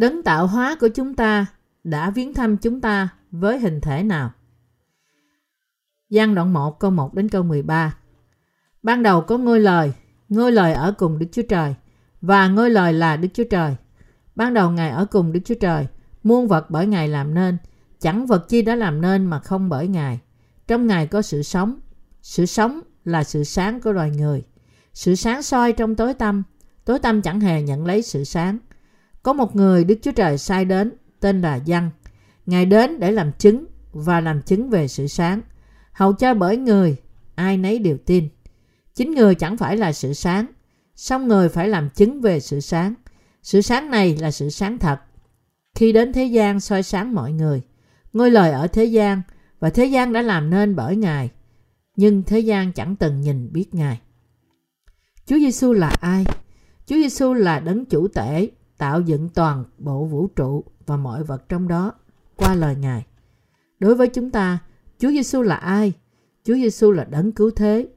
Đấng tạo hóa của chúng ta đã viếng thăm chúng ta với hình thể nào? Giang đoạn 1 câu 1 đến câu 13 Ban đầu có ngôi lời, ngôi lời ở cùng Đức Chúa Trời và ngôi lời là Đức Chúa Trời. Ban đầu Ngài ở cùng Đức Chúa Trời, muôn vật bởi Ngài làm nên, chẳng vật chi đã làm nên mà không bởi Ngài. Trong Ngài có sự sống, sự sống là sự sáng của loài người. Sự sáng soi trong tối tăm, tối tăm chẳng hề nhận lấy sự sáng. Có một người Đức Chúa Trời sai đến, tên là Giăng. Ngài đến để làm chứng và làm chứng về sự sáng. Hầu cho bởi người, ai nấy đều tin. Chính người chẳng phải là sự sáng, song người phải làm chứng về sự sáng. Sự sáng này là sự sáng thật. Khi đến thế gian soi sáng mọi người, ngôi lời ở thế gian và thế gian đã làm nên bởi Ngài, nhưng thế gian chẳng từng nhìn biết Ngài. Chúa Giêsu là ai? Chúa Giêsu là đấng chủ tể tạo dựng toàn bộ vũ trụ và mọi vật trong đó qua lời Ngài. Đối với chúng ta, Chúa Giêsu là ai? Chúa Giêsu là đấng cứu thế.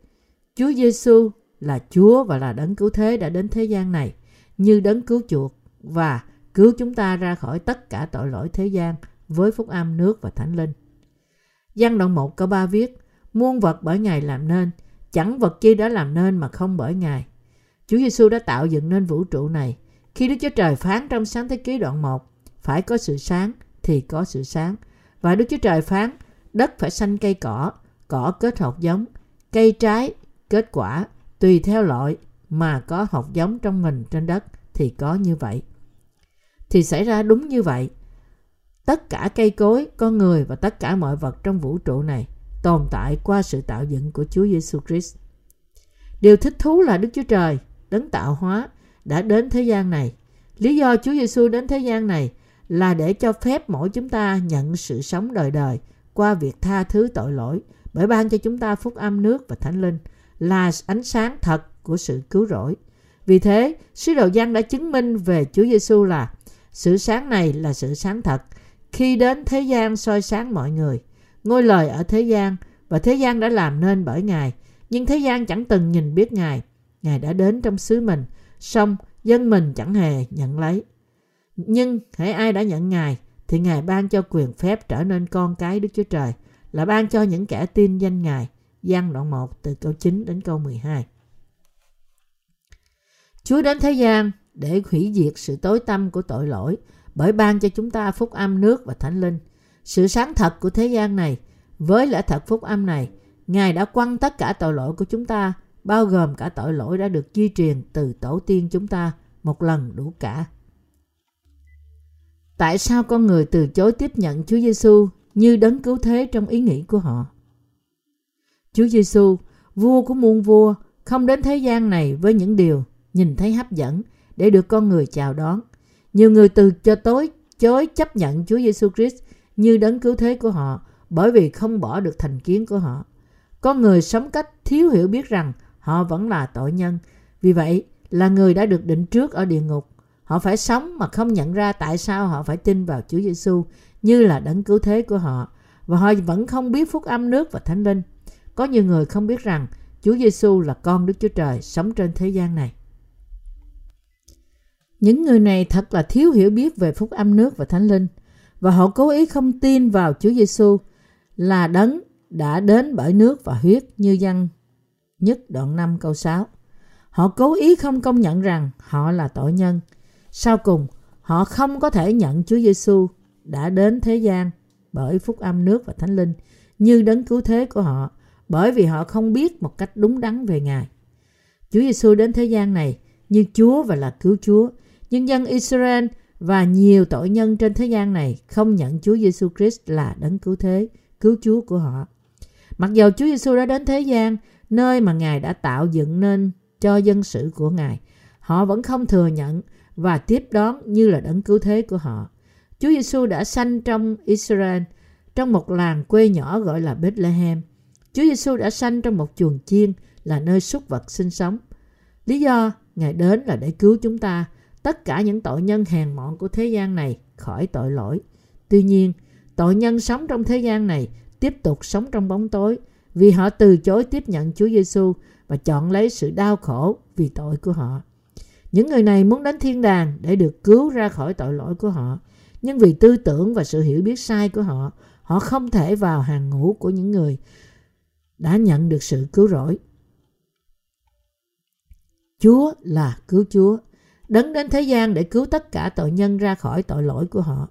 Chúa Giêsu là Chúa và là đấng cứu thế đã đến thế gian này như đấng cứu chuộc và cứu chúng ta ra khỏi tất cả tội lỗi thế gian với phúc âm nước và thánh linh. Giăng đoạn 1 câu 3 viết Muôn vật bởi Ngài làm nên, chẳng vật chi đã làm nên mà không bởi Ngài. Chúa Giêsu đã tạo dựng nên vũ trụ này. Khi Đức Chúa Trời phán trong sáng thế ký đoạn 1, phải có sự sáng thì có sự sáng. Và Đức Chúa Trời phán, đất phải xanh cây cỏ, cỏ kết hột giống, cây trái kết quả, tùy theo loại mà có hột giống trong mình trên đất thì có như vậy. Thì xảy ra đúng như vậy. Tất cả cây cối, con người và tất cả mọi vật trong vũ trụ này tồn tại qua sự tạo dựng của Chúa Giêsu Christ. Điều thích thú là Đức Chúa Trời, đấng tạo hóa, đã đến thế gian này. Lý do Chúa Giêsu đến thế gian này là để cho phép mỗi chúng ta nhận sự sống đời đời qua việc tha thứ tội lỗi bởi ban cho chúng ta phúc âm nước và thánh linh là ánh sáng thật của sự cứu rỗi. Vì thế, sứ đồ Giăng đã chứng minh về Chúa Giêsu là sự sáng này là sự sáng thật khi đến thế gian soi sáng mọi người. Ngôi lời ở thế gian và thế gian đã làm nên bởi Ngài, nhưng thế gian chẳng từng nhìn biết Ngài. Ngài đã đến trong xứ mình, xong dân mình chẳng hề nhận lấy. Nhưng hãy ai đã nhận Ngài thì Ngài ban cho quyền phép trở nên con cái Đức Chúa Trời là ban cho những kẻ tin danh Ngài. Giăng đoạn 1 từ câu 9 đến câu 12. Chúa đến thế gian để hủy diệt sự tối tâm của tội lỗi bởi ban cho chúng ta phúc âm nước và thánh linh. Sự sáng thật của thế gian này với lẽ thật phúc âm này, Ngài đã quăng tất cả tội lỗi của chúng ta, bao gồm cả tội lỗi đã được di truyền từ tổ tiên chúng ta một lần đủ cả. Tại sao con người từ chối tiếp nhận Chúa Giêsu như đấng cứu thế trong ý nghĩ của họ? Chúa Giêsu, vua của muôn vua, không đến thế gian này với những điều nhìn thấy hấp dẫn để được con người chào đón. Nhiều người từ cho tối chối chấp nhận Chúa Giêsu Christ như đấng cứu thế của họ bởi vì không bỏ được thành kiến của họ. Con người sống cách thiếu hiểu biết rằng họ vẫn là tội nhân. Vì vậy, là người đã được định trước ở địa ngục. Họ phải sống mà không nhận ra tại sao họ phải tin vào Chúa Giêsu như là đấng cứu thế của họ và họ vẫn không biết phúc âm nước và thánh linh. Có nhiều người không biết rằng Chúa Giêsu là con Đức Chúa Trời sống trên thế gian này. Những người này thật là thiếu hiểu biết về phúc âm nước và thánh linh và họ cố ý không tin vào Chúa Giêsu là đấng đã đến bởi nước và huyết như dân nhất đoạn 5 câu 6. Họ cố ý không công nhận rằng họ là tội nhân. Sau cùng, họ không có thể nhận Chúa Giêsu đã đến thế gian bởi phúc âm nước và thánh linh như đấng cứu thế của họ bởi vì họ không biết một cách đúng đắn về Ngài. Chúa Giêsu đến thế gian này như Chúa và là cứu Chúa. Nhưng dân Israel và nhiều tội nhân trên thế gian này không nhận Chúa Giêsu Christ là đấng cứu thế, cứu Chúa của họ. Mặc dầu Chúa Giêsu đã đến thế gian, nơi mà Ngài đã tạo dựng nên cho dân sự của Ngài, họ vẫn không thừa nhận và tiếp đón như là đấng cứu thế của họ. Chúa Giêsu đã sanh trong Israel, trong một làng quê nhỏ gọi là Bethlehem. Chúa Giêsu đã sanh trong một chuồng chiên là nơi súc vật sinh sống. Lý do Ngài đến là để cứu chúng ta, tất cả những tội nhân hèn mọn của thế gian này khỏi tội lỗi. Tuy nhiên, tội nhân sống trong thế gian này tiếp tục sống trong bóng tối vì họ từ chối tiếp nhận Chúa Giêsu và chọn lấy sự đau khổ vì tội của họ. Những người này muốn đến thiên đàng để được cứu ra khỏi tội lỗi của họ. Nhưng vì tư tưởng và sự hiểu biết sai của họ, họ không thể vào hàng ngũ của những người đã nhận được sự cứu rỗi. Chúa là cứu Chúa, đấng đến thế gian để cứu tất cả tội nhân ra khỏi tội lỗi của họ.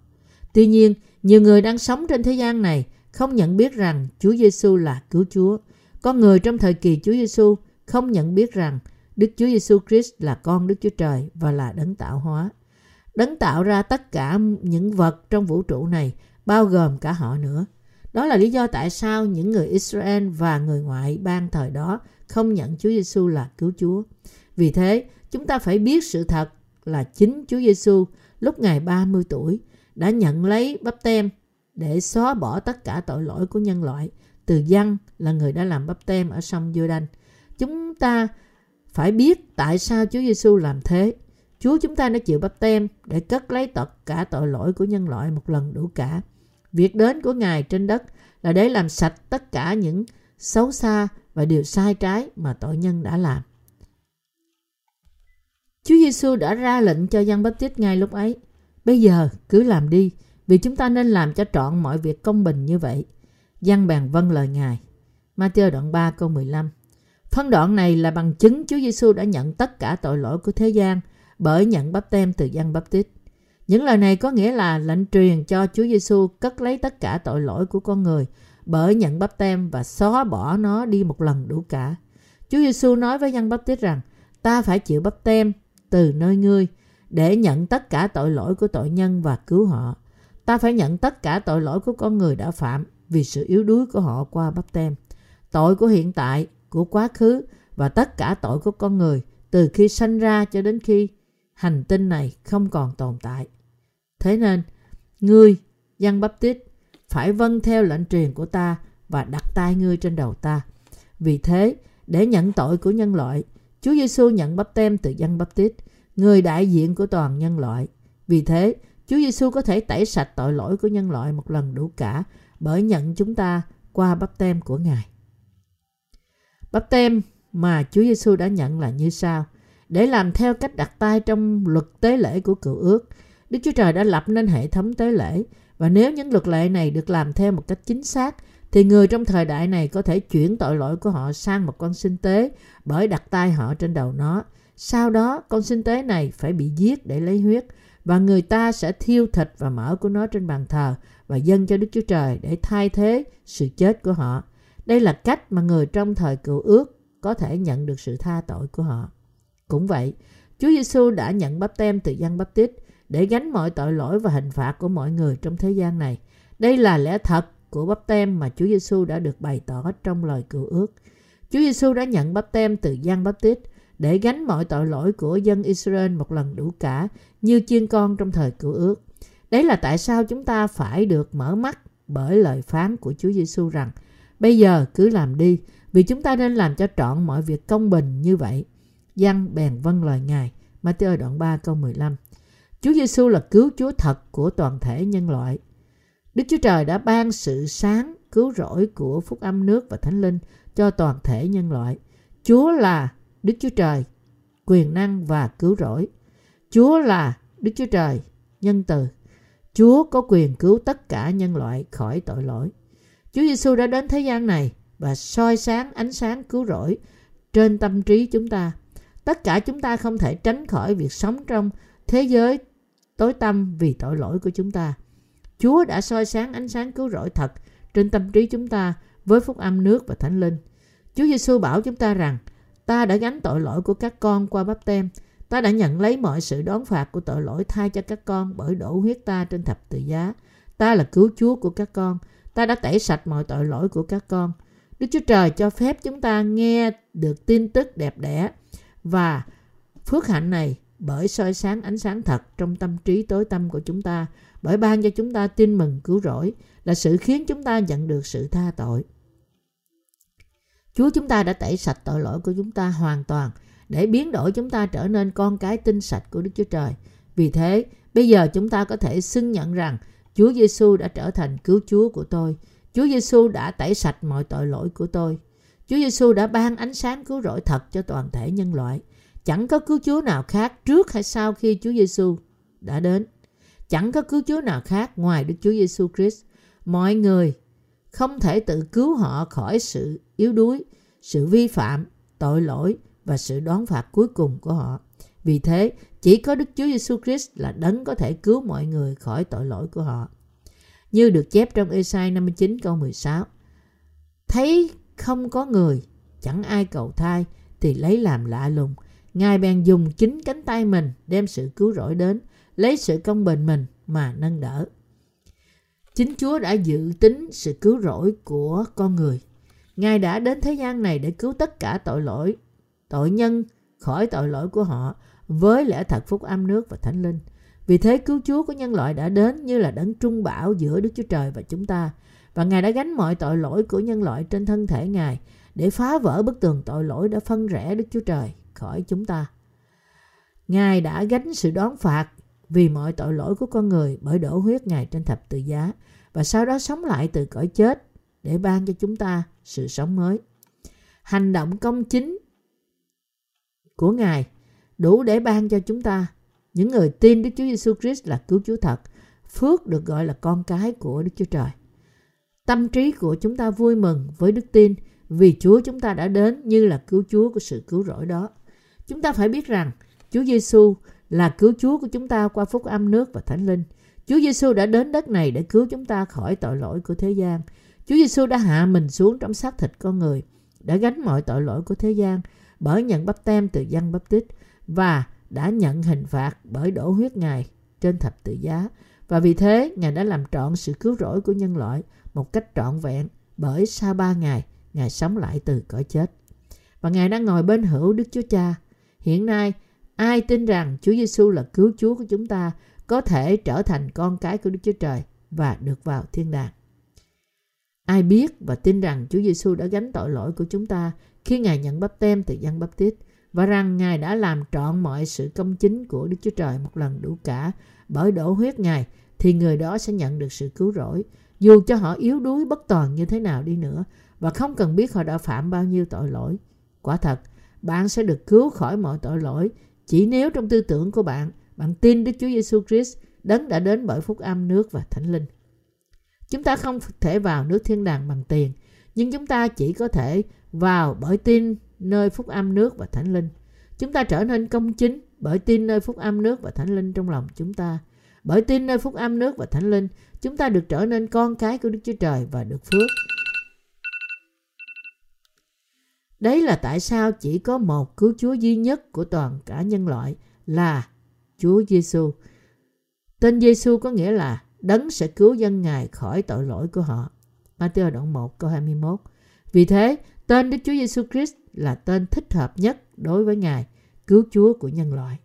Tuy nhiên, nhiều người đang sống trên thế gian này không nhận biết rằng Chúa Giêsu là cứu Chúa. Con người trong thời kỳ Chúa Giêsu không nhận biết rằng Đức Chúa Giêsu Christ là con Đức Chúa Trời và là đấng tạo hóa. Đấng tạo ra tất cả những vật trong vũ trụ này, bao gồm cả họ nữa. Đó là lý do tại sao những người Israel và người ngoại bang thời đó không nhận Chúa Giêsu là cứu Chúa. Vì thế, chúng ta phải biết sự thật là chính Chúa Giêsu lúc Ngài 30 tuổi đã nhận lấy bắp tem để xóa bỏ tất cả tội lỗi của nhân loại. Từ dân là người đã làm bắp tem ở sông Giô-đanh. Chúng ta phải biết tại sao Chúa Giêsu làm thế. Chúa chúng ta đã chịu bắp tem để cất lấy tất cả tội lỗi của nhân loại một lần đủ cả. Việc đến của Ngài trên đất là để làm sạch tất cả những xấu xa và điều sai trái mà tội nhân đã làm. Chúa Giêsu đã ra lệnh cho dân bắp tít ngay lúc ấy. Bây giờ cứ làm đi, vì chúng ta nên làm cho trọn mọi việc công bình như vậy. Giăng bàn vâng lời Ngài. Matthew đoạn 3 câu 15 Phân đoạn này là bằng chứng Chúa Giêsu đã nhận tất cả tội lỗi của thế gian bởi nhận bắp tem từ dân bắp tít. Những lời này có nghĩa là lệnh truyền cho Chúa Giêsu cất lấy tất cả tội lỗi của con người bởi nhận bắp tem và xóa bỏ nó đi một lần đủ cả. Chúa Giêsu nói với dân bắp tít rằng, ta phải chịu bắp tem từ nơi ngươi để nhận tất cả tội lỗi của tội nhân và cứu họ. Ta phải nhận tất cả tội lỗi của con người đã phạm vì sự yếu đuối của họ qua bắp tem. Tội của hiện tại, của quá khứ và tất cả tội của con người từ khi sanh ra cho đến khi hành tinh này không còn tồn tại. Thế nên, ngươi, dân bắp tít, phải vâng theo lệnh truyền của ta và đặt tay ngươi trên đầu ta. Vì thế, để nhận tội của nhân loại, Chúa Giêsu nhận bắp tem từ dân bắp tít, người đại diện của toàn nhân loại. Vì thế, Chúa Giêsu có thể tẩy sạch tội lỗi của nhân loại một lần đủ cả bởi nhận chúng ta qua bắp tem của Ngài. Bắp tem mà Chúa Giêsu đã nhận là như sau. Để làm theo cách đặt tay trong luật tế lễ của cựu ước, Đức Chúa Trời đã lập nên hệ thống tế lễ và nếu những luật lệ này được làm theo một cách chính xác thì người trong thời đại này có thể chuyển tội lỗi của họ sang một con sinh tế bởi đặt tay họ trên đầu nó. Sau đó, con sinh tế này phải bị giết để lấy huyết và người ta sẽ thiêu thịt và mỡ của nó trên bàn thờ và dâng cho Đức Chúa Trời để thay thế sự chết của họ. Đây là cách mà người trong thời cựu ước có thể nhận được sự tha tội của họ. Cũng vậy, Chúa Giêsu đã nhận bắp tem từ dân bắp tít để gánh mọi tội lỗi và hình phạt của mọi người trong thế gian này. Đây là lẽ thật của bắp tem mà Chúa Giêsu đã được bày tỏ trong lời cựu ước. Chúa Giêsu đã nhận bắp tem từ dân bắp tít để gánh mọi tội lỗi của dân Israel một lần đủ cả, như chiên con trong thời cựu ước. Đấy là tại sao chúng ta phải được mở mắt bởi lời phán của Chúa Giêsu rằng, bây giờ cứ làm đi, vì chúng ta nên làm cho trọn mọi việc công bình như vậy. Giăng bèn vâng lời Ngài. Matthew đoạn 3 câu 15 Chúa Giêsu là cứu Chúa thật của toàn thể nhân loại. Đức Chúa Trời đã ban sự sáng cứu rỗi của phúc âm nước và thánh linh cho toàn thể nhân loại. Chúa là Đức Chúa Trời, quyền năng và cứu rỗi. Chúa là Đức Chúa Trời, nhân từ. Chúa có quyền cứu tất cả nhân loại khỏi tội lỗi. Chúa Giêsu đã đến thế gian này và soi sáng ánh sáng cứu rỗi trên tâm trí chúng ta. Tất cả chúng ta không thể tránh khỏi việc sống trong thế giới tối tăm vì tội lỗi của chúng ta. Chúa đã soi sáng ánh sáng cứu rỗi thật trên tâm trí chúng ta với phúc âm nước và thánh linh. Chúa Giêsu bảo chúng ta rằng ta đã gánh tội lỗi của các con qua bắp tem. Ta đã nhận lấy mọi sự đón phạt của tội lỗi thay cho các con bởi đổ huyết ta trên thập tự giá. Ta là cứu Chúa của các con. Ta đã tẩy sạch mọi tội lỗi của các con. Đức Chúa Trời cho phép chúng ta nghe được tin tức đẹp đẽ và phước hạnh này bởi soi sáng ánh sáng thật trong tâm trí tối tâm của chúng ta, bởi ban cho chúng ta tin mừng cứu rỗi là sự khiến chúng ta nhận được sự tha tội. Chúa chúng ta đã tẩy sạch tội lỗi của chúng ta hoàn toàn để biến đổi chúng ta trở nên con cái tinh sạch của Đức Chúa Trời. Vì thế, bây giờ chúng ta có thể xưng nhận rằng Chúa Giêsu đã trở thành cứu Chúa của tôi. Chúa Giêsu đã tẩy sạch mọi tội lỗi của tôi. Chúa Giêsu đã ban ánh sáng cứu rỗi thật cho toàn thể nhân loại. Chẳng có cứu Chúa nào khác trước hay sau khi Chúa Giêsu đã đến. Chẳng có cứu Chúa nào khác ngoài Đức Chúa Giêsu Christ. Mọi người không thể tự cứu họ khỏi sự yếu đuối, sự vi phạm, tội lỗi và sự đón phạt cuối cùng của họ. Vì thế, chỉ có Đức Chúa Giêsu Christ là đấng có thể cứu mọi người khỏi tội lỗi của họ. Như được chép trong Esai 59 câu 16. Thấy không có người, chẳng ai cầu thai, thì lấy làm lạ lùng. Ngài bèn dùng chính cánh tay mình đem sự cứu rỗi đến, lấy sự công bình mình mà nâng đỡ. Chính Chúa đã dự tính sự cứu rỗi của con người. Ngài đã đến thế gian này để cứu tất cả tội lỗi, tội nhân khỏi tội lỗi của họ với lẽ thật phúc âm nước và thánh linh. Vì thế cứu Chúa của nhân loại đã đến như là đấng trung bảo giữa Đức Chúa Trời và chúng ta. Và Ngài đã gánh mọi tội lỗi của nhân loại trên thân thể Ngài để phá vỡ bức tường tội lỗi đã phân rẽ Đức Chúa Trời khỏi chúng ta. Ngài đã gánh sự đón phạt vì mọi tội lỗi của con người bởi đổ huyết Ngài trên thập tự giá và sau đó sống lại từ cõi chết để ban cho chúng ta sự sống mới. Hành động công chính của Ngài đủ để ban cho chúng ta những người tin Đức Chúa Giêsu Christ là cứu Chúa thật, phước được gọi là con cái của Đức Chúa Trời. Tâm trí của chúng ta vui mừng với đức tin vì Chúa chúng ta đã đến như là cứu Chúa của sự cứu rỗi đó. Chúng ta phải biết rằng Chúa Giêsu là cứu Chúa của chúng ta qua phúc âm nước và thánh linh. Chúa Giêsu đã đến đất này để cứu chúng ta khỏi tội lỗi của thế gian. Chúa Giêsu đã hạ mình xuống trong xác thịt con người, đã gánh mọi tội lỗi của thế gian bởi nhận bắp tem từ dân bắp tít và đã nhận hình phạt bởi đổ huyết Ngài trên thập tự giá. Và vì thế, Ngài đã làm trọn sự cứu rỗi của nhân loại một cách trọn vẹn bởi sau ba ngày, Ngài sống lại từ cõi chết. Và Ngài đang ngồi bên hữu Đức Chúa Cha. Hiện nay, ai tin rằng Chúa Giêsu là cứu Chúa của chúng ta có thể trở thành con cái của Đức Chúa Trời và được vào thiên đàng. Ai biết và tin rằng Chúa Giêsu đã gánh tội lỗi của chúng ta khi Ngài nhận bắp tem từ dân bắp tít và rằng Ngài đã làm trọn mọi sự công chính của Đức Chúa Trời một lần đủ cả bởi đổ huyết Ngài thì người đó sẽ nhận được sự cứu rỗi dù cho họ yếu đuối bất toàn như thế nào đi nữa và không cần biết họ đã phạm bao nhiêu tội lỗi. Quả thật, bạn sẽ được cứu khỏi mọi tội lỗi chỉ nếu trong tư tưởng của bạn bạn tin Đức Chúa Giêsu Christ đấng đã đến bởi phúc âm nước và thánh linh. Chúng ta không thể vào nước thiên đàng bằng tiền, nhưng chúng ta chỉ có thể vào bởi tin nơi phúc âm nước và thánh linh. Chúng ta trở nên công chính bởi tin nơi phúc âm nước và thánh linh trong lòng chúng ta. Bởi tin nơi phúc âm nước và thánh linh, chúng ta được trở nên con cái của Đức Chúa Trời và được phước. Đấy là tại sao chỉ có một cứu Chúa duy nhất của toàn cả nhân loại là Chúa Giêsu. Tên Giêsu có nghĩa là đấng sẽ cứu dân Ngài khỏi tội lỗi của họ. Matthew đoạn 1 câu 21. Vì thế, tên Đức Chúa Giêsu Christ là tên thích hợp nhất đối với Ngài, cứu Chúa của nhân loại.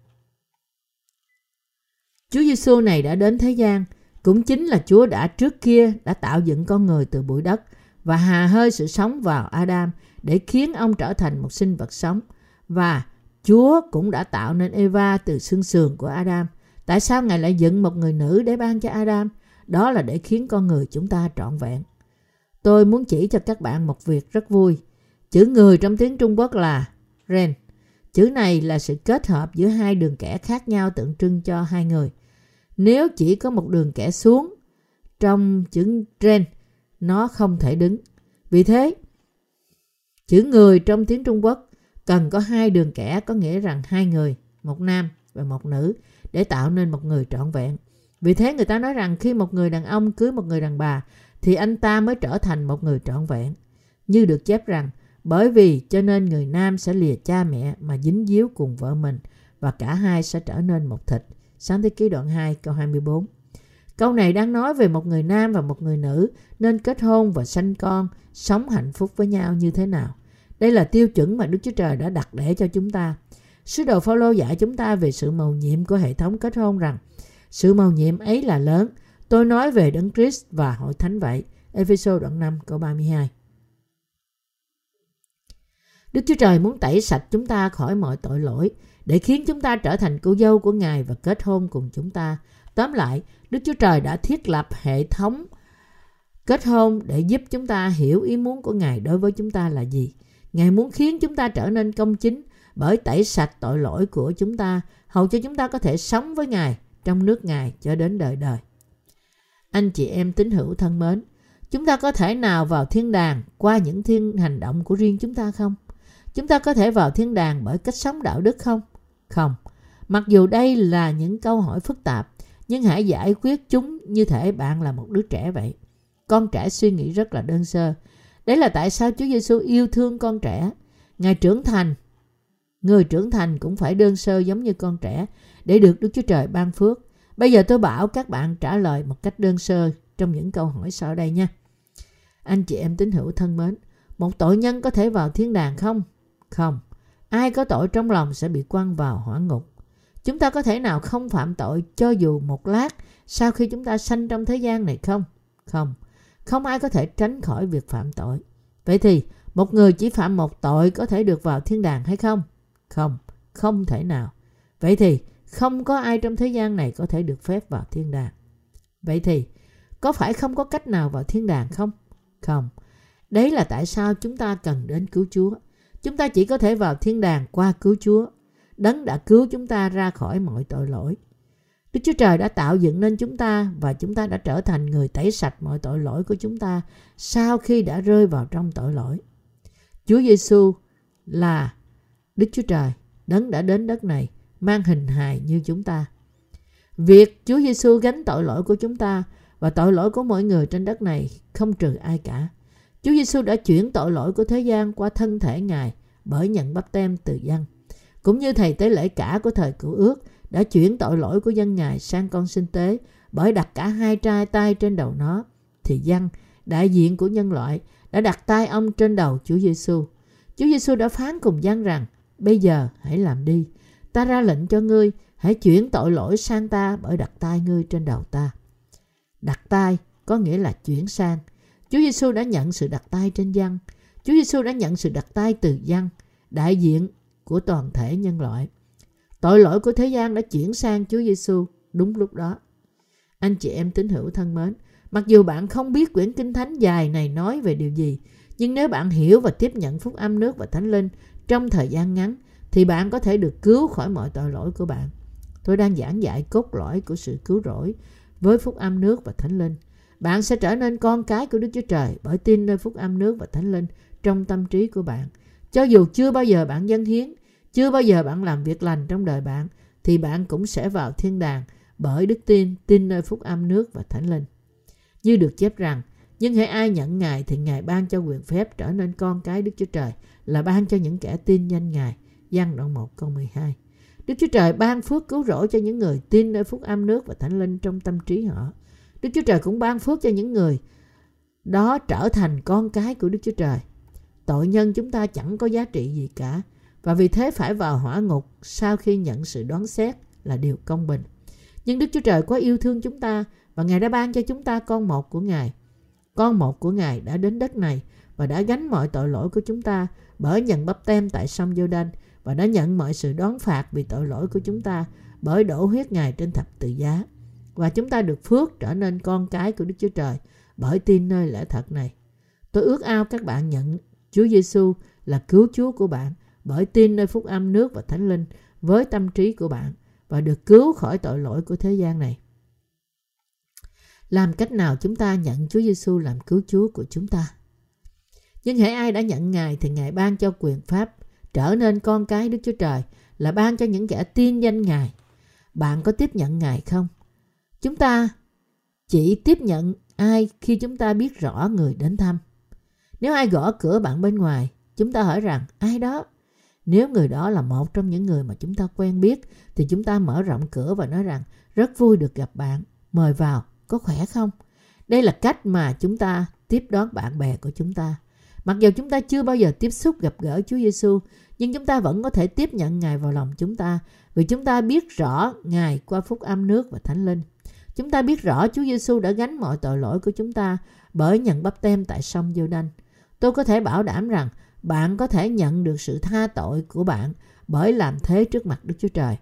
Chúa Giêsu này đã đến thế gian, cũng chính là Chúa đã trước kia đã tạo dựng con người từ bụi đất và hà hơi sự sống vào Adam để khiến ông trở thành một sinh vật sống. Và Chúa cũng đã tạo nên Eva từ xương sườn của Adam. Tại sao Ngài lại dựng một người nữ để ban cho Adam? Đó là để khiến con người chúng ta trọn vẹn. Tôi muốn chỉ cho các bạn một việc rất vui. Chữ người trong tiếng Trung Quốc là ren. Chữ này là sự kết hợp giữa hai đường kẻ khác nhau tượng trưng cho hai người. Nếu chỉ có một đường kẻ xuống trong chữ ren, nó không thể đứng. Vì thế, chữ người trong tiếng Trung Quốc cần có hai đường kẻ có nghĩa rằng hai người, một nam và một nữ để tạo nên một người trọn vẹn. Vì thế người ta nói rằng khi một người đàn ông cưới một người đàn bà thì anh ta mới trở thành một người trọn vẹn. Như được chép rằng bởi vì cho nên người nam sẽ lìa cha mẹ mà dính díu cùng vợ mình và cả hai sẽ trở nên một thịt. Sáng thế ký đoạn 2 câu 24 Câu này đang nói về một người nam và một người nữ nên kết hôn và sanh con, sống hạnh phúc với nhau như thế nào. Đây là tiêu chuẩn mà Đức Chúa Trời đã đặt để cho chúng ta. Sứ đồ Phaolô dạy chúng ta về sự mầu nhiệm của hệ thống kết hôn rằng sự mầu nhiệm ấy là lớn. Tôi nói về Đấng Christ và hội thánh vậy. Ephesos đoạn 5 câu 32 Đức Chúa Trời muốn tẩy sạch chúng ta khỏi mọi tội lỗi để khiến chúng ta trở thành cô dâu của Ngài và kết hôn cùng chúng ta. Tóm lại, Đức Chúa Trời đã thiết lập hệ thống kết hôn để giúp chúng ta hiểu ý muốn của Ngài đối với chúng ta là gì. Ngài muốn khiến chúng ta trở nên công chính bởi tẩy sạch tội lỗi của chúng ta, hầu cho chúng ta có thể sống với Ngài trong nước Ngài cho đến đời đời. Anh chị em tín hữu thân mến, chúng ta có thể nào vào thiên đàng qua những thiên hành động của riêng chúng ta không? Chúng ta có thể vào thiên đàng bởi cách sống đạo đức không? Không. Mặc dù đây là những câu hỏi phức tạp, nhưng hãy giải quyết chúng như thể bạn là một đứa trẻ vậy. Con trẻ suy nghĩ rất là đơn sơ. Đấy là tại sao Chúa Giêsu yêu thương con trẻ. Ngài trưởng thành, người trưởng thành cũng phải đơn sơ giống như con trẻ để được Đức Chúa Trời ban phước. Bây giờ tôi bảo các bạn trả lời một cách đơn sơ trong những câu hỏi sau đây nha. Anh chị em tín hữu thân mến, một tội nhân có thể vào thiên đàng không? Không. Ai có tội trong lòng sẽ bị quăng vào hỏa ngục. Chúng ta có thể nào không phạm tội cho dù một lát sau khi chúng ta sanh trong thế gian này không? Không. Không ai có thể tránh khỏi việc phạm tội. Vậy thì, một người chỉ phạm một tội có thể được vào thiên đàng hay không? Không, không thể nào. Vậy thì, không có ai trong thế gian này có thể được phép vào thiên đàng. Vậy thì, có phải không có cách nào vào thiên đàng không? Không. Đấy là tại sao chúng ta cần đến cứu Chúa. Chúng ta chỉ có thể vào thiên đàng qua cứu Chúa. Đấng đã cứu chúng ta ra khỏi mọi tội lỗi. Đức Chúa Trời đã tạo dựng nên chúng ta và chúng ta đã trở thành người tẩy sạch mọi tội lỗi của chúng ta sau khi đã rơi vào trong tội lỗi. Chúa Giêsu là Đức Chúa Trời, đấng đã đến đất này mang hình hài như chúng ta. Việc Chúa Giêsu gánh tội lỗi của chúng ta và tội lỗi của mọi người trên đất này không trừ ai cả. Chúa Giêsu đã chuyển tội lỗi của thế gian qua thân thể Ngài bởi nhận bắp tem từ dân. Cũng như thầy tế lễ cả của thời cựu ước đã chuyển tội lỗi của dân Ngài sang con sinh tế bởi đặt cả hai trai tay trên đầu nó, thì dân, đại diện của nhân loại, đã đặt tay ông trên đầu Chúa Giêsu. Chúa Giêsu đã phán cùng dân rằng, bây giờ hãy làm đi. Ta ra lệnh cho ngươi, hãy chuyển tội lỗi sang ta bởi đặt tay ngươi trên đầu ta. Đặt tay có nghĩa là chuyển sang. Chúa Giêsu đã nhận sự đặt tay trên dân. Chúa Giêsu đã nhận sự đặt tay từ dân, đại diện của toàn thể nhân loại. Tội lỗi của thế gian đã chuyển sang Chúa Giêsu đúng lúc đó. Anh chị em tín hữu thân mến, mặc dù bạn không biết quyển kinh thánh dài này nói về điều gì, nhưng nếu bạn hiểu và tiếp nhận phúc âm nước và thánh linh trong thời gian ngắn, thì bạn có thể được cứu khỏi mọi tội lỗi của bạn. Tôi đang giảng dạy cốt lõi của sự cứu rỗi với phúc âm nước và thánh linh. Bạn sẽ trở nên con cái của Đức Chúa Trời bởi tin nơi phúc âm nước và thánh linh trong tâm trí của bạn. Cho dù chưa bao giờ bạn dâng hiến, chưa bao giờ bạn làm việc lành trong đời bạn, thì bạn cũng sẽ vào thiên đàng bởi đức tin, tin nơi phúc âm nước và thánh linh. Như được chép rằng, nhưng hãy ai nhận Ngài thì Ngài ban cho quyền phép trở nên con cái Đức Chúa Trời là ban cho những kẻ tin danh Ngài. Giăng đoạn 1 câu 12 Đức Chúa Trời ban phước cứu rỗi cho những người tin nơi phúc âm nước và thánh linh trong tâm trí họ. Đức Chúa Trời cũng ban phước cho những người đó trở thành con cái của Đức Chúa Trời. Tội nhân chúng ta chẳng có giá trị gì cả và vì thế phải vào hỏa ngục sau khi nhận sự đoán xét là điều công bình. Nhưng Đức Chúa Trời quá yêu thương chúng ta và Ngài đã ban cho chúng ta con một của Ngài. Con một của Ngài đã đến đất này và đã gánh mọi tội lỗi của chúng ta bởi nhận bắp tem tại sông giô đanh và đã nhận mọi sự đón phạt vì tội lỗi của chúng ta bởi đổ huyết Ngài trên thập tự giá. Và chúng ta được phước trở nên con cái của Đức Chúa Trời bởi tin nơi lẽ thật này. Tôi ước ao các bạn nhận Chúa Giêsu là cứu Chúa của bạn bởi tin nơi phúc âm nước và thánh linh với tâm trí của bạn và được cứu khỏi tội lỗi của thế gian này. Làm cách nào chúng ta nhận Chúa Giêsu làm cứu Chúa của chúng ta? Nhưng hãy ai đã nhận Ngài thì Ngài ban cho quyền pháp trở nên con cái Đức Chúa Trời là ban cho những kẻ tin danh Ngài. Bạn có tiếp nhận Ngài không? Chúng ta chỉ tiếp nhận ai khi chúng ta biết rõ người đến thăm. Nếu ai gõ cửa bạn bên ngoài, chúng ta hỏi rằng ai đó? Nếu người đó là một trong những người mà chúng ta quen biết thì chúng ta mở rộng cửa và nói rằng rất vui được gặp bạn, mời vào, có khỏe không? Đây là cách mà chúng ta tiếp đón bạn bè của chúng ta. Mặc dù chúng ta chưa bao giờ tiếp xúc gặp gỡ Chúa Giêsu, nhưng chúng ta vẫn có thể tiếp nhận Ngài vào lòng chúng ta vì chúng ta biết rõ Ngài qua phúc âm nước và thánh linh. Chúng ta biết rõ Chúa Giêsu đã gánh mọi tội lỗi của chúng ta bởi nhận bắp tem tại sông giô đanh Tôi có thể bảo đảm rằng bạn có thể nhận được sự tha tội của bạn bởi làm thế trước mặt Đức Chúa Trời.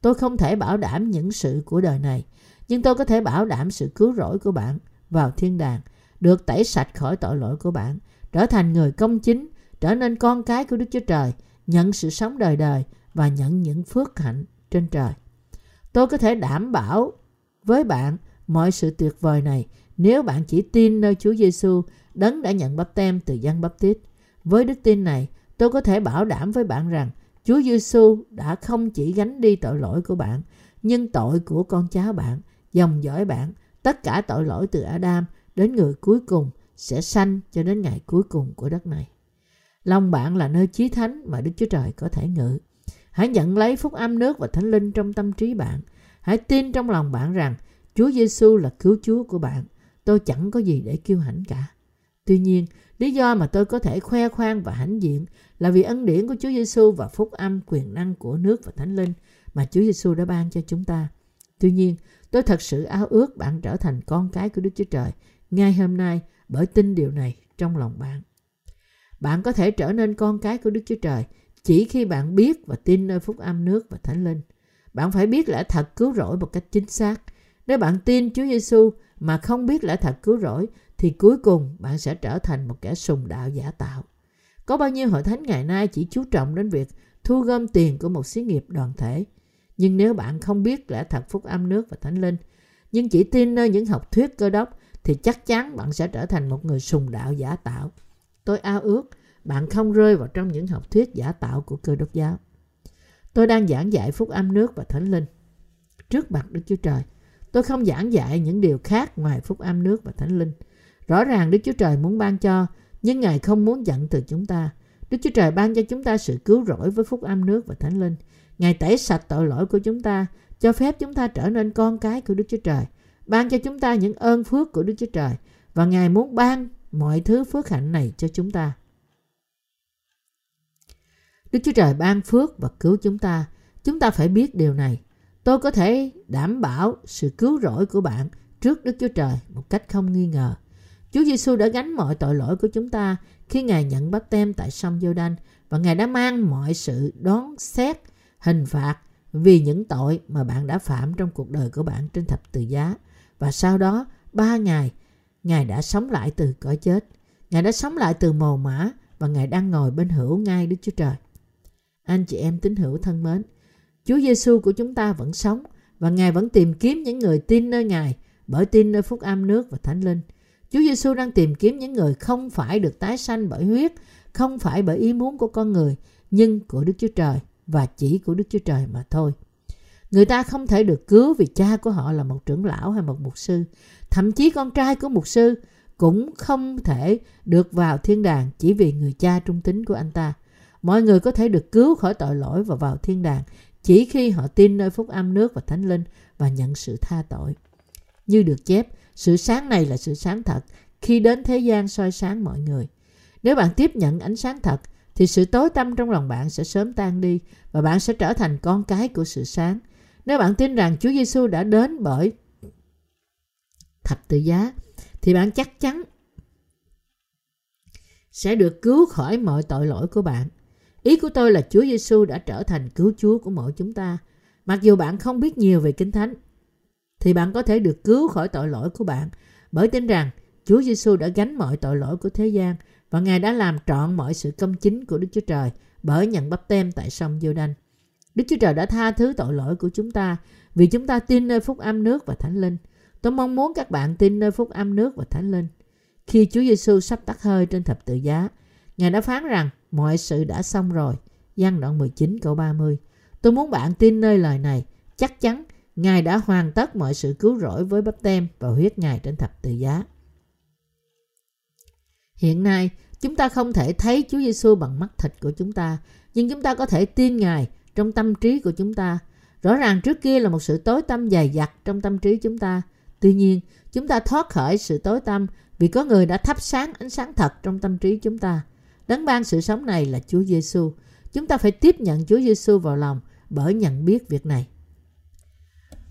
Tôi không thể bảo đảm những sự của đời này, nhưng tôi có thể bảo đảm sự cứu rỗi của bạn vào thiên đàng, được tẩy sạch khỏi tội lỗi của bạn, trở thành người công chính, trở nên con cái của Đức Chúa Trời nhận sự sống đời đời và nhận những phước hạnh trên trời. Tôi có thể đảm bảo với bạn mọi sự tuyệt vời này nếu bạn chỉ tin nơi Chúa Giêsu đấng đã nhận bắp tem từ dân bắp tít. Với đức tin này, tôi có thể bảo đảm với bạn rằng Chúa Giêsu đã không chỉ gánh đi tội lỗi của bạn, nhưng tội của con cháu bạn, dòng dõi bạn, tất cả tội lỗi từ Adam đến người cuối cùng sẽ sanh cho đến ngày cuối cùng của đất này. Lòng bạn là nơi chí thánh mà Đức Chúa Trời có thể ngự. Hãy nhận lấy phúc âm nước và thánh linh trong tâm trí bạn. Hãy tin trong lòng bạn rằng Chúa Giêsu là cứu Chúa của bạn. Tôi chẳng có gì để kiêu hãnh cả. Tuy nhiên, lý do mà tôi có thể khoe khoang và hãnh diện là vì ân điển của Chúa Giêsu và phúc âm quyền năng của nước và thánh linh mà Chúa Giêsu đã ban cho chúng ta. Tuy nhiên, tôi thật sự ao ước bạn trở thành con cái của Đức Chúa Trời ngay hôm nay bởi tin điều này trong lòng bạn. Bạn có thể trở nên con cái của Đức Chúa Trời chỉ khi bạn biết và tin nơi phúc âm nước và thánh linh. Bạn phải biết lẽ thật cứu rỗi một cách chính xác. Nếu bạn tin Chúa Giêsu mà không biết lẽ thật cứu rỗi thì cuối cùng bạn sẽ trở thành một kẻ sùng đạo giả tạo. Có bao nhiêu hội thánh ngày nay chỉ chú trọng đến việc thu gom tiền của một xí nghiệp đoàn thể. Nhưng nếu bạn không biết lẽ thật phúc âm nước và thánh linh, nhưng chỉ tin nơi những học thuyết cơ đốc thì chắc chắn bạn sẽ trở thành một người sùng đạo giả tạo. Tôi ao ước bạn không rơi vào trong những học thuyết giả tạo của cơ đốc giáo. Tôi đang giảng dạy phúc âm nước và thánh linh. Trước mặt Đức Chúa Trời, tôi không giảng dạy những điều khác ngoài phúc âm nước và thánh linh. Rõ ràng Đức Chúa Trời muốn ban cho, nhưng Ngài không muốn nhận từ chúng ta. Đức Chúa Trời ban cho chúng ta sự cứu rỗi với phúc âm nước và thánh linh. Ngài tẩy sạch tội lỗi của chúng ta, cho phép chúng ta trở nên con cái của Đức Chúa Trời, ban cho chúng ta những ơn phước của Đức Chúa Trời và Ngài muốn ban mọi thứ phước hạnh này cho chúng ta. Đức Chúa Trời ban phước và cứu chúng ta. Chúng ta phải biết điều này. Tôi có thể đảm bảo sự cứu rỗi của bạn trước Đức Chúa Trời một cách không nghi ngờ. Chúa Giêsu đã gánh mọi tội lỗi của chúng ta khi Ngài nhận bắp tem tại sông giô đanh và Ngài đã mang mọi sự đón xét, hình phạt vì những tội mà bạn đã phạm trong cuộc đời của bạn trên thập tự giá. Và sau đó, ba ngày, Ngài đã sống lại từ cõi chết. Ngài đã sống lại từ mồ mã và Ngài đang ngồi bên hữu ngay Đức Chúa Trời. Anh chị em tín hữu thân mến, Chúa Giêsu của chúng ta vẫn sống và Ngài vẫn tìm kiếm những người tin nơi Ngài bởi tin nơi phúc âm nước và thánh linh. Chúa Giêsu đang tìm kiếm những người không phải được tái sanh bởi huyết, không phải bởi ý muốn của con người, nhưng của Đức Chúa Trời và chỉ của Đức Chúa Trời mà thôi. Người ta không thể được cứu vì cha của họ là một trưởng lão hay một mục sư. Thậm chí con trai của mục sư cũng không thể được vào thiên đàng chỉ vì người cha trung tín của anh ta. Mọi người có thể được cứu khỏi tội lỗi và vào thiên đàng chỉ khi họ tin nơi phúc âm nước và thánh linh và nhận sự tha tội. Như được chép, sự sáng này là sự sáng thật khi đến thế gian soi sáng mọi người. Nếu bạn tiếp nhận ánh sáng thật, thì sự tối tăm trong lòng bạn sẽ sớm tan đi và bạn sẽ trở thành con cái của sự sáng. Nếu bạn tin rằng Chúa Giêsu đã đến bởi thập tự giá, thì bạn chắc chắn sẽ được cứu khỏi mọi tội lỗi của bạn. Ý của tôi là Chúa Giêsu đã trở thành cứu Chúa của mỗi chúng ta. Mặc dù bạn không biết nhiều về Kinh Thánh, thì bạn có thể được cứu khỏi tội lỗi của bạn bởi tin rằng Chúa Giêsu đã gánh mọi tội lỗi của thế gian và Ngài đã làm trọn mọi sự công chính của Đức Chúa Trời bởi nhận bắp tem tại sông giô đanh Đức Chúa Trời đã tha thứ tội lỗi của chúng ta vì chúng ta tin nơi phúc âm nước và thánh linh. Tôi mong muốn các bạn tin nơi phúc âm nước và thánh linh. Khi Chúa Giêsu sắp tắt hơi trên thập tự giá, Ngài đã phán rằng mọi sự đã xong rồi. Giăng đoạn 19 câu 30. Tôi muốn bạn tin nơi lời này. Chắc chắn Ngài đã hoàn tất mọi sự cứu rỗi với bắp tem và huyết Ngài trên thập tự giá. Hiện nay, chúng ta không thể thấy Chúa Giêsu bằng mắt thịt của chúng ta, nhưng chúng ta có thể tin Ngài trong tâm trí của chúng ta. Rõ ràng trước kia là một sự tối tâm dày dặt trong tâm trí chúng ta. Tuy nhiên, chúng ta thoát khỏi sự tối tâm vì có người đã thắp sáng ánh sáng thật trong tâm trí chúng ta. Đấng ban sự sống này là Chúa Giêsu. Chúng ta phải tiếp nhận Chúa Giêsu vào lòng bởi nhận biết việc này.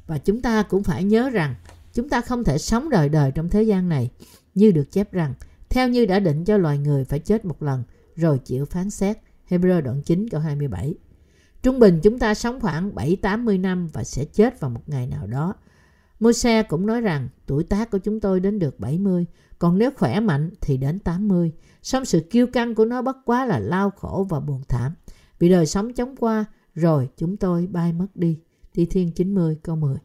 Và chúng ta cũng phải nhớ rằng chúng ta không thể sống đời đời trong thế gian này như được chép rằng theo như đã định cho loài người phải chết một lần rồi chịu phán xét. Hebrew đoạn 9 câu 27 Trung bình chúng ta sống khoảng 7-80 năm và sẽ chết vào một ngày nào đó. Môi-se cũng nói rằng tuổi tác của chúng tôi đến được 70, còn nếu khỏe mạnh thì đến 80. Song sự kiêu căng của nó bất quá là lao khổ và buồn thảm. Vì đời sống chóng qua, rồi chúng tôi bay mất đi. Thi Thiên 90 câu 10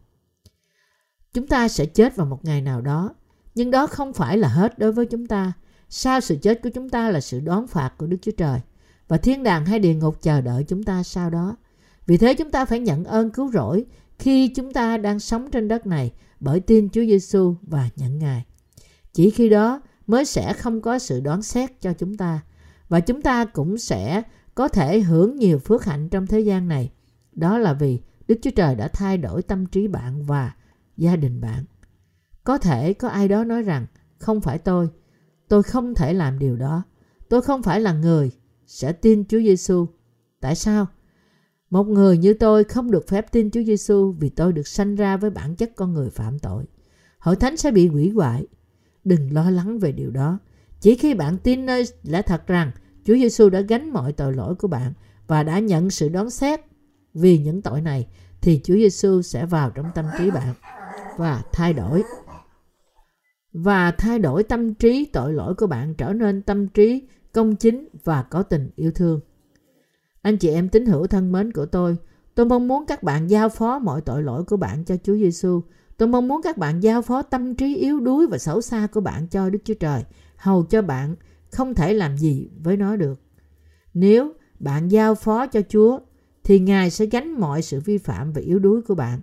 Chúng ta sẽ chết vào một ngày nào đó, nhưng đó không phải là hết đối với chúng ta. Sau sự chết của chúng ta là sự đón phạt của Đức Chúa Trời và thiên đàng hay địa ngục chờ đợi chúng ta sau đó. Vì thế chúng ta phải nhận ơn cứu rỗi khi chúng ta đang sống trên đất này bởi tin Chúa Giêsu và nhận Ngài. Chỉ khi đó mới sẽ không có sự đoán xét cho chúng ta và chúng ta cũng sẽ có thể hưởng nhiều phước hạnh trong thế gian này. Đó là vì Đức Chúa Trời đã thay đổi tâm trí bạn và gia đình bạn. Có thể có ai đó nói rằng không phải tôi, tôi không thể làm điều đó. Tôi không phải là người sẽ tin Chúa Giêsu. Tại sao? Một người như tôi không được phép tin Chúa Giêsu vì tôi được sanh ra với bản chất con người phạm tội. Hội thánh sẽ bị hủy hoại. Đừng lo lắng về điều đó. Chỉ khi bạn tin nơi lẽ thật rằng Chúa Giêsu đã gánh mọi tội lỗi của bạn và đã nhận sự đón xét vì những tội này thì Chúa Giêsu sẽ vào trong tâm trí bạn và thay đổi và thay đổi tâm trí tội lỗi của bạn trở nên tâm trí công chính và có tình yêu thương. Anh chị em tín hữu thân mến của tôi, tôi mong muốn các bạn giao phó mọi tội lỗi của bạn cho Chúa Giêsu. Tôi mong muốn các bạn giao phó tâm trí yếu đuối và xấu xa của bạn cho Đức Chúa Trời, hầu cho bạn không thể làm gì với nó được. Nếu bạn giao phó cho Chúa, thì Ngài sẽ gánh mọi sự vi phạm và yếu đuối của bạn.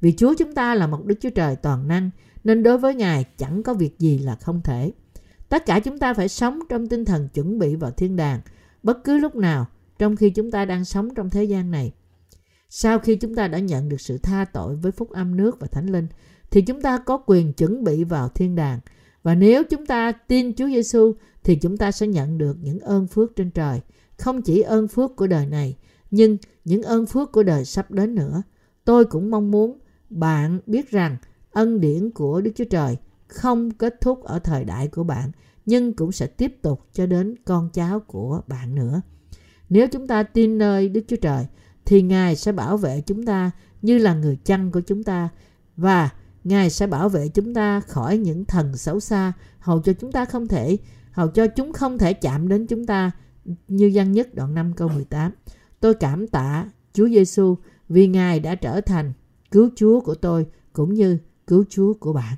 Vì Chúa chúng ta là một Đức Chúa Trời toàn năng, nên đối với Ngài chẳng có việc gì là không thể. Tất cả chúng ta phải sống trong tinh thần chuẩn bị vào thiên đàng, bất cứ lúc nào trong khi chúng ta đang sống trong thế gian này. Sau khi chúng ta đã nhận được sự tha tội với phúc âm nước và thánh linh, thì chúng ta có quyền chuẩn bị vào thiên đàng. Và nếu chúng ta tin Chúa Giêsu thì chúng ta sẽ nhận được những ơn phước trên trời, không chỉ ơn phước của đời này, nhưng những ơn phước của đời sắp đến nữa. Tôi cũng mong muốn bạn biết rằng ân điển của Đức Chúa Trời không kết thúc ở thời đại của bạn, nhưng cũng sẽ tiếp tục cho đến con cháu của bạn nữa. Nếu chúng ta tin nơi Đức Chúa Trời, thì Ngài sẽ bảo vệ chúng ta như là người chăn của chúng ta và Ngài sẽ bảo vệ chúng ta khỏi những thần xấu xa, hầu cho chúng ta không thể, hầu cho chúng không thể chạm đến chúng ta như văn nhất đoạn 5 câu 18. Tôi cảm tạ Chúa Giêsu vì Ngài đã trở thành cứu Chúa của tôi cũng như cứu Chúa của bạn.